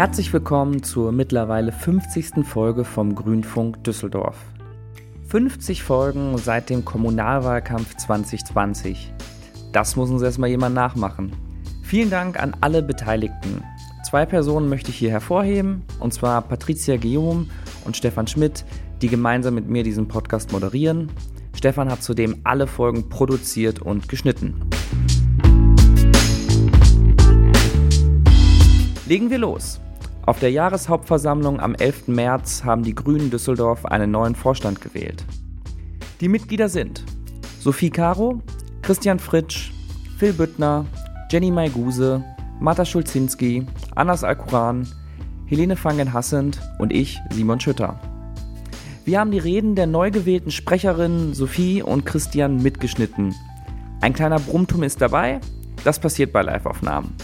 Herzlich willkommen zur mittlerweile 50. Folge vom Grünfunk Düsseldorf. 50 Folgen seit dem Kommunalwahlkampf 2020. Das muss uns erstmal jemand nachmachen. Vielen Dank an alle Beteiligten. Zwei Personen möchte ich hier hervorheben, und zwar Patricia Guillaume und Stefan Schmidt, die gemeinsam mit mir diesen Podcast moderieren. Stefan hat zudem alle Folgen produziert und geschnitten. Legen wir los. Auf der Jahreshauptversammlung am 11. März haben die Grünen Düsseldorf einen neuen Vorstand gewählt. Die Mitglieder sind Sophie Caro, Christian Fritsch, Phil Büttner, Jenny Maiguse, Marta Schulzinski, Anas Alkuran, Helene Fangen-Hassend und ich, Simon Schütter. Wir haben die Reden der neu gewählten Sprecherinnen Sophie und Christian mitgeschnitten. Ein kleiner Brummtum ist dabei, das passiert bei Liveaufnahmen.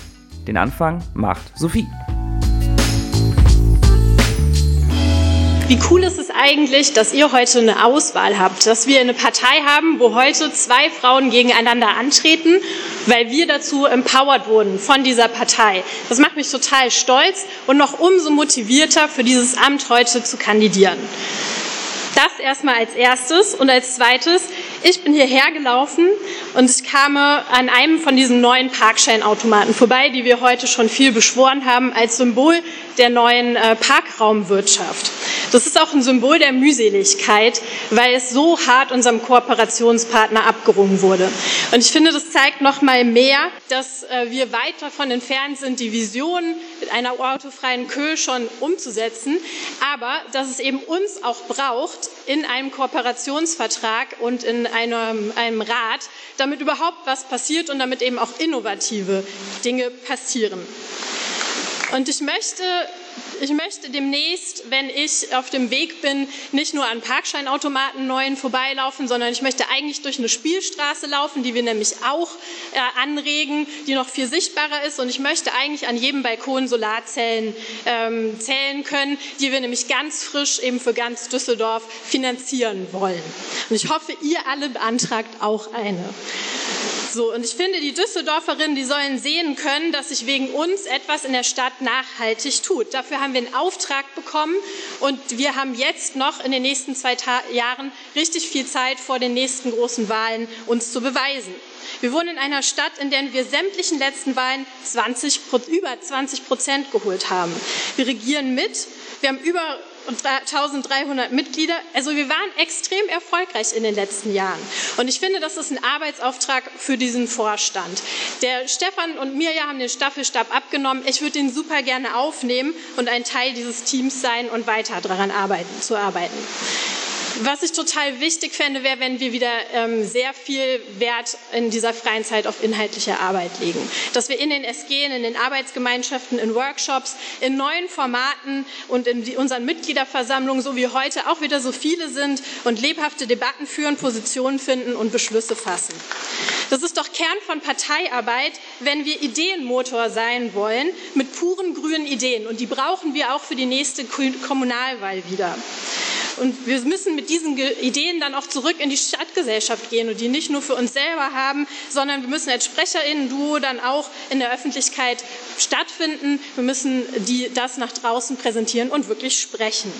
Den Anfang macht Sophie. Wie cool ist es eigentlich, dass ihr heute eine Auswahl habt, dass wir eine Partei haben, wo heute zwei Frauen gegeneinander antreten, weil wir dazu empowered wurden von dieser Partei. Das macht mich total stolz und noch umso motivierter für dieses Amt heute zu kandidieren. Das erstmal als erstes und als zweites, ich bin hierher gelaufen und ich kam an einem von diesen neuen Parkscheinautomaten vorbei, die wir heute schon viel beschworen haben als Symbol der neuen äh, Parkraumwirtschaft. Das ist auch ein Symbol der Mühseligkeit, weil es so hart unserem Kooperationspartner abgerungen wurde. Und ich finde, das zeigt noch mal mehr, dass äh, wir weit davon entfernt sind, die Vision mit einer autofreien Kö schon umzusetzen, aber dass es eben uns auch braucht in einem Kooperationsvertrag und in einem, einem Rat, damit überhaupt was passiert und damit eben auch innovative Dinge passieren. Und ich möchte ich möchte demnächst, wenn ich auf dem Weg bin, nicht nur an Parkscheinautomaten neuen vorbeilaufen, sondern ich möchte eigentlich durch eine Spielstraße laufen, die wir nämlich auch äh, anregen, die noch viel sichtbarer ist. Und ich möchte eigentlich an jedem Balkon Solarzellen ähm, zählen können, die wir nämlich ganz frisch eben für ganz Düsseldorf finanzieren wollen. Und ich hoffe, ihr alle beantragt auch eine. So, und ich finde, die Düsseldorferinnen, die sollen sehen können, dass sich wegen uns etwas in der Stadt nachhaltig tut. Dafür haben wir einen Auftrag bekommen und wir haben jetzt noch in den nächsten zwei Ta Jahren richtig viel Zeit vor den nächsten großen Wahlen, uns zu beweisen. Wir wohnen in einer Stadt, in der wir sämtlichen letzten Wahlen 20, über 20 Prozent geholt haben. Wir regieren mit. Wir haben über 1300 Mitglieder. Also wir waren extrem erfolgreich in den letzten Jahren. Und ich finde, das ist ein Arbeitsauftrag für diesen Vorstand. Der Stefan und Mirja haben den Staffelstab abgenommen. Ich würde den super gerne aufnehmen und ein Teil dieses Teams sein und weiter daran arbeiten, zu arbeiten. Was ich total wichtig fände, wäre, wenn wir wieder ähm, sehr viel Wert in dieser freien Zeit auf inhaltliche Arbeit legen. Dass wir in den SG, in den Arbeitsgemeinschaften, in Workshops, in neuen Formaten und in die, unseren Mitgliederversammlungen, so wie heute, auch wieder so viele sind und lebhafte Debatten führen, Positionen finden und Beschlüsse fassen. Das ist doch Kern von Parteiarbeit, wenn wir Ideenmotor sein wollen mit puren grünen Ideen. Und die brauchen wir auch für die nächste Kommunalwahl wieder. Und wir müssen mit diesen Ideen dann auch zurück in die Stadtgesellschaft gehen und die nicht nur für uns selber haben, sondern wir müssen als SprecherInnen-Duo dann auch in der Öffentlichkeit stattfinden. Wir müssen die, das nach draußen präsentieren und wirklich sprechen.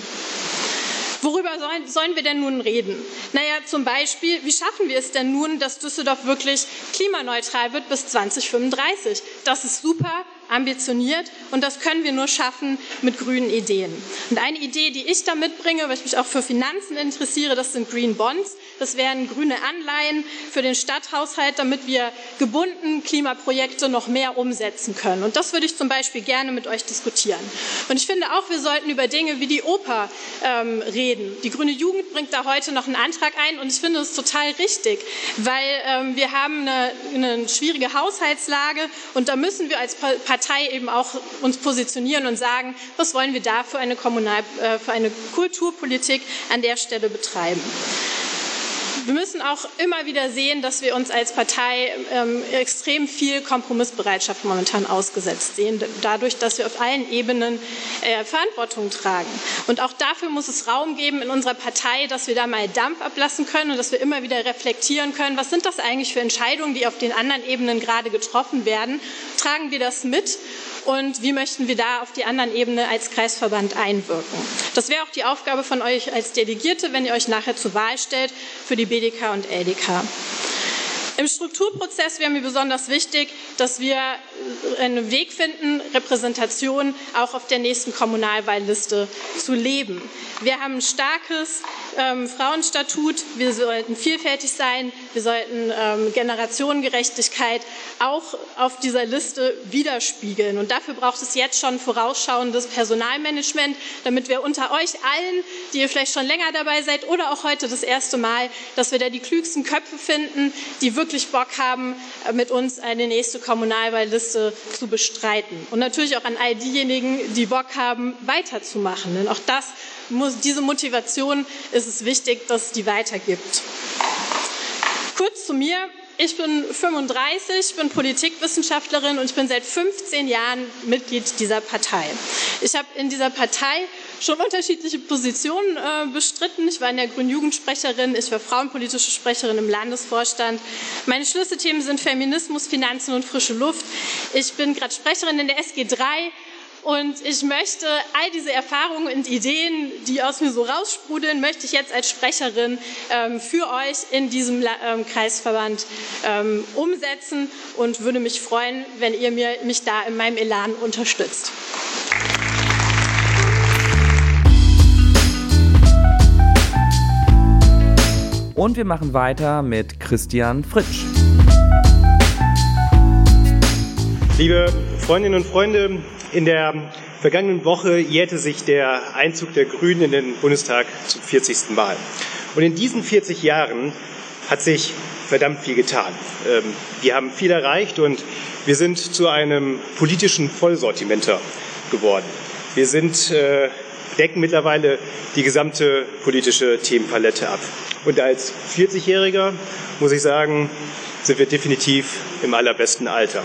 Worüber sollen, sollen wir denn nun reden? Naja, zum Beispiel, wie schaffen wir es denn nun, dass Düsseldorf wirklich klimaneutral wird bis 2035? Das ist super, ambitioniert und das können wir nur schaffen mit grünen Ideen. Und eine Idee, die ich da mitbringe, weil ich mich auch für Finanzen interessiere, das sind Green Bonds. Das wären grüne Anleihen für den Stadthaushalt, damit wir gebunden Klimaprojekte noch mehr umsetzen können. Und das würde ich zum Beispiel gerne mit euch diskutieren. Und ich finde auch, wir sollten über Dinge wie die Oper ähm, reden. Die Grüne Jugend bringt da heute noch einen Antrag ein und ich finde es total richtig, weil ähm, wir haben eine, eine schwierige Haushaltslage und da müssen wir als Partei eben auch uns positionieren und sagen, was wollen wir da für eine, Kommunal, äh, für eine Kulturpolitik an der Stelle betreiben. Wir müssen auch immer wieder sehen, dass wir uns als Partei ähm, extrem viel Kompromissbereitschaft momentan ausgesetzt sehen, dadurch, dass wir auf allen Ebenen äh, Verantwortung tragen. Und auch dafür muss es Raum geben in unserer Partei, dass wir da mal Dampf ablassen können und dass wir immer wieder reflektieren können, was sind das eigentlich für Entscheidungen, die auf den anderen Ebenen gerade getroffen werden? Tragen wir das mit und wie möchten wir da auf die anderen Ebene als Kreisverband einwirken. Das wäre auch die Aufgabe von euch als Delegierte, wenn ihr euch nachher zur Wahl stellt für die BDK und LDK. Im Strukturprozess wäre mir besonders wichtig, dass wir einen Weg finden, Repräsentation auch auf der nächsten Kommunalwahlliste zu leben. Wir haben ein starkes ähm, Frauenstatut, wir sollten vielfältig sein, wir sollten ähm, Generationengerechtigkeit auch auf dieser Liste widerspiegeln. Und dafür braucht es jetzt schon vorausschauendes Personalmanagement, damit wir unter euch allen, die ihr vielleicht schon länger dabei seid oder auch heute das erste Mal, dass wir da die klügsten Köpfe finden, die wirklich Bock haben, äh, mit uns eine nächste Kommunalwahlliste zu bestreiten. Und natürlich auch an all diejenigen, die Bock haben, weiterzumachen. Denn auch das muss, diese Motivation ist es wichtig, dass es die weitergibt. Kurz zu mir. Ich bin 35, bin Politikwissenschaftlerin und ich bin seit 15 Jahren Mitglied dieser Partei. Ich habe in dieser Partei schon unterschiedliche Positionen äh, bestritten. Ich war in der Grünen Jugendsprecherin, ich war frauenpolitische Sprecherin im Landesvorstand. Meine Schlüsselthemen sind Feminismus, Finanzen und frische Luft. Ich bin gerade Sprecherin in der SG 3 und ich möchte all diese Erfahrungen und Ideen, die aus mir so raussprudeln, möchte ich jetzt als Sprecherin ähm, für euch in diesem ähm, Kreisverband ähm, umsetzen und würde mich freuen, wenn ihr mir, mich da in meinem Elan unterstützt. Und wir machen weiter mit Christian Fritsch. Liebe Freundinnen und Freunde, in der vergangenen Woche jährte sich der Einzug der Grünen in den Bundestag zum 40. Mal. Und in diesen 40 Jahren hat sich verdammt viel getan. Ähm, wir haben viel erreicht und wir sind zu einem politischen Vollsortimenter geworden. Wir sind, äh, decken mittlerweile die gesamte politische Themenpalette ab. Und als 40-Jähriger muss ich sagen, sind wir definitiv im allerbesten Alter.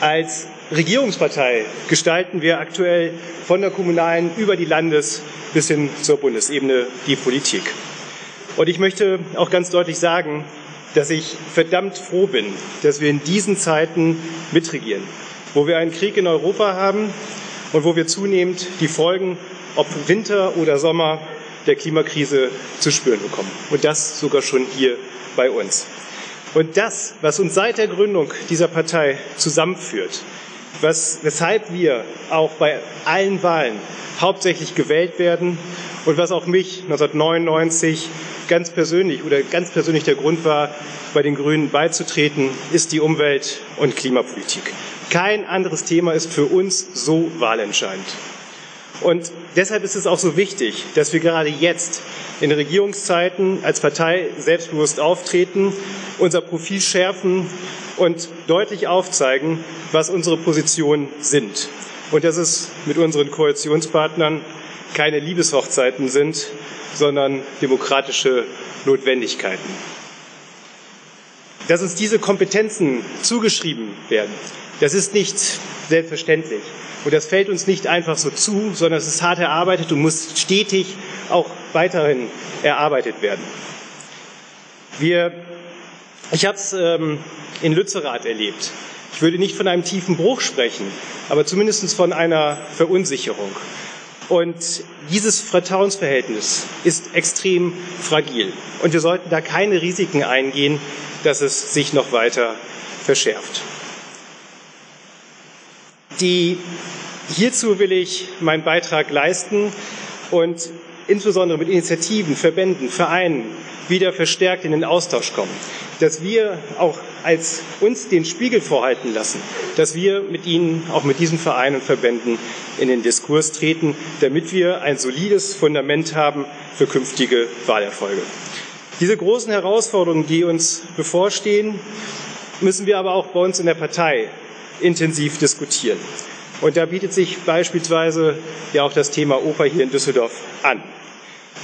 Als Regierungspartei gestalten wir aktuell von der kommunalen über die Landes- bis hin zur Bundesebene die Politik. Und ich möchte auch ganz deutlich sagen, dass ich verdammt froh bin, dass wir in diesen Zeiten mitregieren, wo wir einen Krieg in Europa haben und wo wir zunehmend die Folgen, ob Winter oder Sommer, der Klimakrise zu spüren bekommen. Und das sogar schon hier bei uns. Und das, was uns seit der Gründung dieser Partei zusammenführt, was, weshalb wir auch bei allen Wahlen hauptsächlich gewählt werden und was auch mich 1999 ganz persönlich oder ganz persönlich der Grund war, bei den Grünen beizutreten, ist die Umwelt- und Klimapolitik. Kein anderes Thema ist für uns so wahlentscheidend. Und deshalb ist es auch so wichtig, dass wir gerade jetzt in Regierungszeiten als Partei selbstbewusst auftreten, unser Profil schärfen und deutlich aufzeigen, was unsere Positionen sind. Und dass es mit unseren Koalitionspartnern keine Liebeshochzeiten sind, sondern demokratische Notwendigkeiten. Dass uns diese Kompetenzen zugeschrieben werden, das ist nicht selbstverständlich. Und das fällt uns nicht einfach so zu, sondern es ist hart erarbeitet und muss stetig auch weiterhin erarbeitet werden. Wir, ich habe es ähm, in Lützerath erlebt. Ich würde nicht von einem tiefen Bruch sprechen, aber zumindest von einer Verunsicherung. Und dieses Vertrauensverhältnis ist extrem fragil. Und wir sollten da keine Risiken eingehen, dass es sich noch weiter verschärft. Die, hierzu will ich meinen Beitrag leisten und insbesondere mit Initiativen, Verbänden, Vereinen wieder verstärkt in den Austausch kommen. Dass wir auch als uns den Spiegel vorhalten lassen, dass wir mit ihnen, auch mit diesen Vereinen und Verbänden in den Diskurs treten, damit wir ein solides Fundament haben für künftige Wahlerfolge. Diese großen Herausforderungen, die uns bevorstehen, müssen wir aber auch bei uns in der Partei intensiv diskutieren. Und da bietet sich beispielsweise ja auch das Thema Oper hier in Düsseldorf an.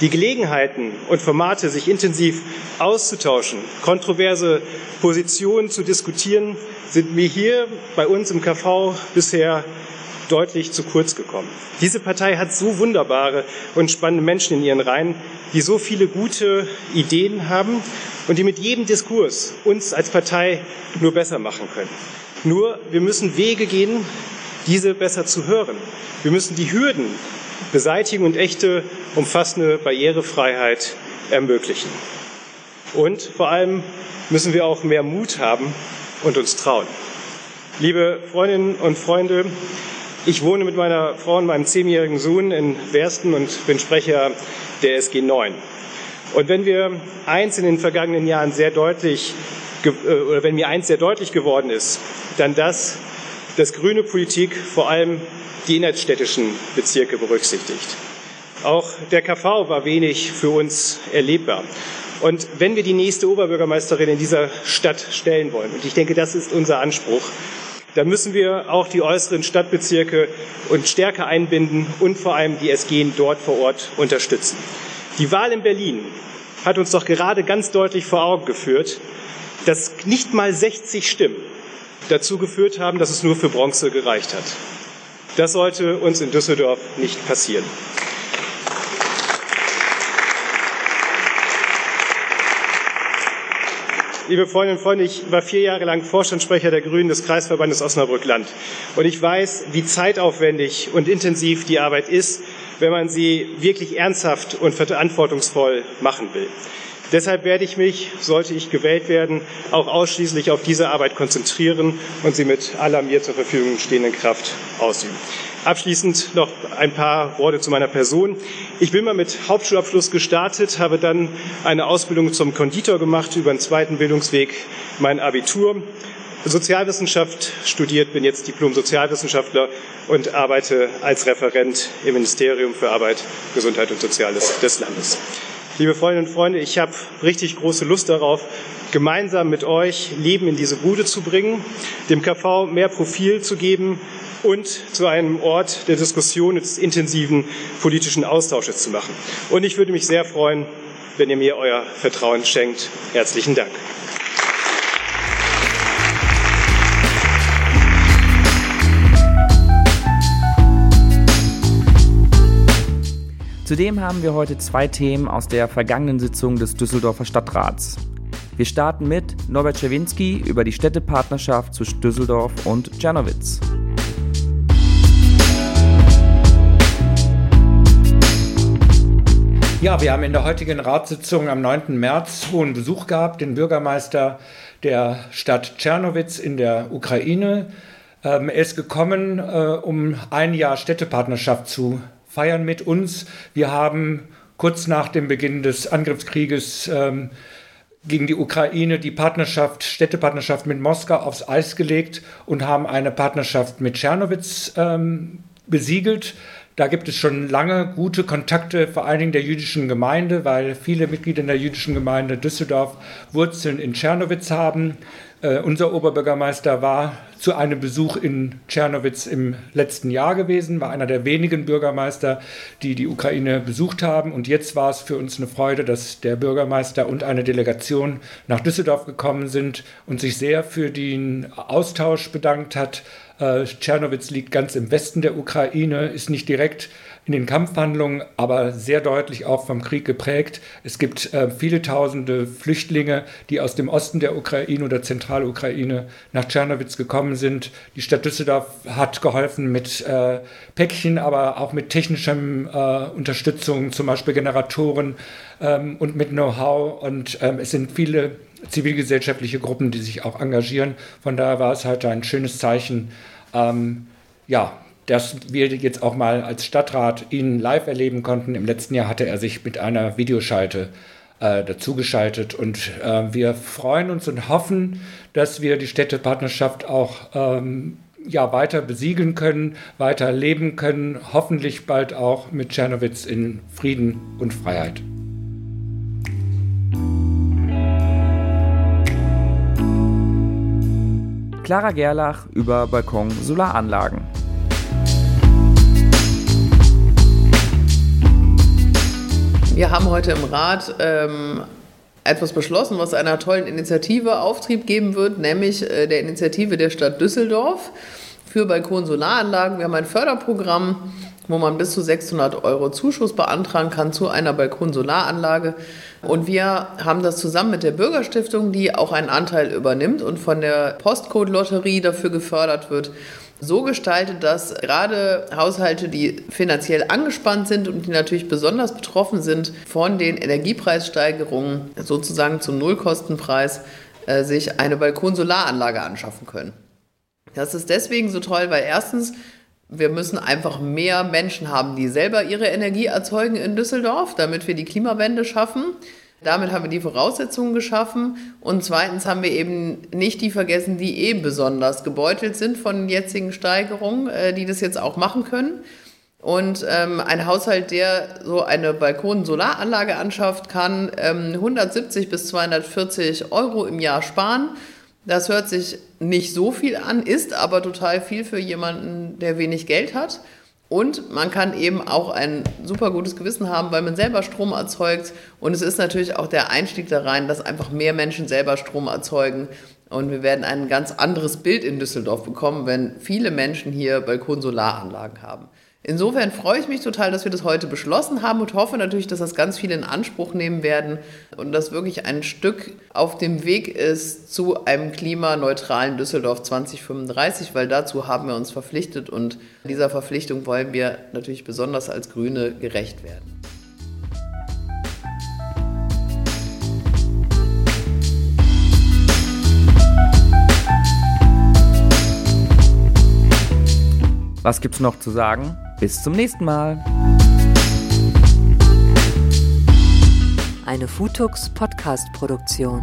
Die Gelegenheiten und Formate, sich intensiv auszutauschen, kontroverse Positionen zu diskutieren, sind mir hier bei uns im KV bisher deutlich zu kurz gekommen. Diese Partei hat so wunderbare und spannende Menschen in ihren Reihen, die so viele gute Ideen haben und die mit jedem Diskurs uns als Partei nur besser machen können. Nur wir müssen Wege gehen, diese besser zu hören. Wir müssen die Hürden beseitigen und echte, umfassende Barrierefreiheit ermöglichen. Und vor allem müssen wir auch mehr Mut haben und uns trauen. Liebe Freundinnen und Freunde, ich wohne mit meiner Frau und meinem zehnjährigen Sohn in Wersten und bin Sprecher der SG 9. Und wenn wir eins in den vergangenen Jahren sehr deutlich, äh, oder wenn mir eins sehr deutlich geworden ist, dann das, dass grüne Politik vor allem die innerstädtischen Bezirke berücksichtigt. Auch der KV war wenig für uns erlebbar. Und wenn wir die nächste Oberbürgermeisterin in dieser Stadt stellen wollen, und ich denke, das ist unser Anspruch, dann müssen wir auch die äußeren Stadtbezirke und stärker einbinden und vor allem die SG dort vor Ort unterstützen. Die Wahl in Berlin hat uns doch gerade ganz deutlich vor Augen geführt, dass nicht mal 60 Stimmen dazu geführt haben, dass es nur für Bronze gereicht hat. Das sollte uns in Düsseldorf nicht passieren. Liebe Freundinnen und Freunde, ich war vier Jahre lang Vorstandssprecher der Grünen des Kreisverbandes Osnabrück-Land. Und ich weiß, wie zeitaufwendig und intensiv die Arbeit ist, wenn man sie wirklich ernsthaft und verantwortungsvoll machen will. Deshalb werde ich mich, sollte ich gewählt werden, auch ausschließlich auf diese Arbeit konzentrieren und sie mit aller mir zur Verfügung stehenden Kraft ausüben. Abschließend noch ein paar Worte zu meiner Person. Ich bin mal mit Hauptschulabschluss gestartet, habe dann eine Ausbildung zum Konditor gemacht, über einen zweiten Bildungsweg mein Abitur, Sozialwissenschaft studiert, bin jetzt Diplom-Sozialwissenschaftler und arbeite als Referent im Ministerium für Arbeit, Gesundheit und Soziales des Landes. Liebe Freundinnen und Freunde, ich habe richtig große Lust darauf, gemeinsam mit euch Leben in diese Bude zu bringen, dem KV mehr Profil zu geben und zu einem Ort der Diskussion und des intensiven politischen Austausches zu machen. Und ich würde mich sehr freuen, wenn ihr mir euer Vertrauen schenkt. Herzlichen Dank. Zudem haben wir heute zwei Themen aus der vergangenen Sitzung des Düsseldorfer Stadtrats. Wir starten mit Norbert Schewinski über die Städtepartnerschaft zwischen Düsseldorf und Czernowitz. Ja, wir haben in der heutigen Ratssitzung am 9. März hohen Besuch gehabt, den Bürgermeister der Stadt Czernowitz in der Ukraine. Ähm, er ist gekommen, äh, um ein Jahr Städtepartnerschaft zu feiern mit uns. Wir haben kurz nach dem Beginn des Angriffskrieges ähm, gegen die Ukraine die Partnerschaft, Städtepartnerschaft mit Moskau aufs Eis gelegt und haben eine Partnerschaft mit Tschernowitz ähm, besiegelt. Da gibt es schon lange gute Kontakte, vor allen Dingen der jüdischen Gemeinde, weil viele Mitglieder in der jüdischen Gemeinde Düsseldorf Wurzeln in Tschernowitz haben. Äh, unser Oberbürgermeister war zu einem Besuch in Tschernowitz im letzten Jahr gewesen, war einer der wenigen Bürgermeister, die die Ukraine besucht haben. Und jetzt war es für uns eine Freude, dass der Bürgermeister und eine Delegation nach Düsseldorf gekommen sind und sich sehr für den Austausch bedankt hat. Äh, Tschernowitz liegt ganz im Westen der Ukraine, ist nicht direkt in den Kampfhandlungen, aber sehr deutlich auch vom Krieg geprägt. Es gibt äh, viele tausende Flüchtlinge, die aus dem Osten der Ukraine oder Zentralukraine nach Tschernowitz gekommen sind. Die Stadt Düsseldorf hat geholfen mit äh, Päckchen, aber auch mit technischem äh, Unterstützung, zum Beispiel Generatoren ähm, und mit Know-how. Und ähm, es sind viele zivilgesellschaftliche Gruppen, die sich auch engagieren. Von daher war es halt ein schönes Zeichen. Ähm, ja, dass wir jetzt auch mal als Stadtrat ihn live erleben konnten. Im letzten Jahr hatte er sich mit einer Videoschalte äh, dazugeschaltet und äh, wir freuen uns und hoffen, dass wir die Städtepartnerschaft auch ähm, ja, weiter besiegeln können, weiter leben können, hoffentlich bald auch mit Tschernowitz in Frieden und Freiheit. Clara Gerlach über Balkon-Solaranlagen. Wir haben heute im Rat ähm, etwas beschlossen, was einer tollen Initiative Auftrieb geben wird, nämlich äh, der Initiative der Stadt Düsseldorf für Balkonsolaranlagen. Wir haben ein Förderprogramm, wo man bis zu 600 Euro Zuschuss beantragen kann zu einer Balkonsolaranlage. Und wir haben das zusammen mit der Bürgerstiftung, die auch einen Anteil übernimmt und von der Postcode-Lotterie dafür gefördert wird, so gestaltet, dass gerade Haushalte, die finanziell angespannt sind und die natürlich besonders betroffen sind von den Energiepreissteigerungen, sozusagen zum Nullkostenpreis, äh, sich eine Balkonsolaranlage anschaffen können. Das ist deswegen so toll, weil erstens wir müssen einfach mehr Menschen haben, die selber ihre Energie erzeugen in Düsseldorf, damit wir die Klimawende schaffen. Damit haben wir die Voraussetzungen geschaffen. Und zweitens haben wir eben nicht die vergessen, die eben besonders gebeutelt sind von jetzigen Steigerungen, äh, die das jetzt auch machen können. Und ähm, ein Haushalt, der so eine Balkon-Solaranlage anschafft, kann ähm, 170 bis 240 Euro im Jahr sparen. Das hört sich nicht so viel an, ist aber total viel für jemanden, der wenig Geld hat. Und man kann eben auch ein super gutes Gewissen haben, weil man selber Strom erzeugt. Und es ist natürlich auch der Einstieg da rein, dass einfach mehr Menschen selber Strom erzeugen. Und wir werden ein ganz anderes Bild in Düsseldorf bekommen, wenn viele Menschen hier Balkonsolaranlagen haben. Insofern freue ich mich total, dass wir das heute beschlossen haben und hoffe natürlich, dass das ganz viele in Anspruch nehmen werden und dass wirklich ein Stück auf dem Weg ist zu einem klimaneutralen Düsseldorf 2035, weil dazu haben wir uns verpflichtet und dieser Verpflichtung wollen wir natürlich besonders als Grüne gerecht werden. Was gibt's noch zu sagen? Bis zum nächsten Mal. Eine Futux Podcast Produktion.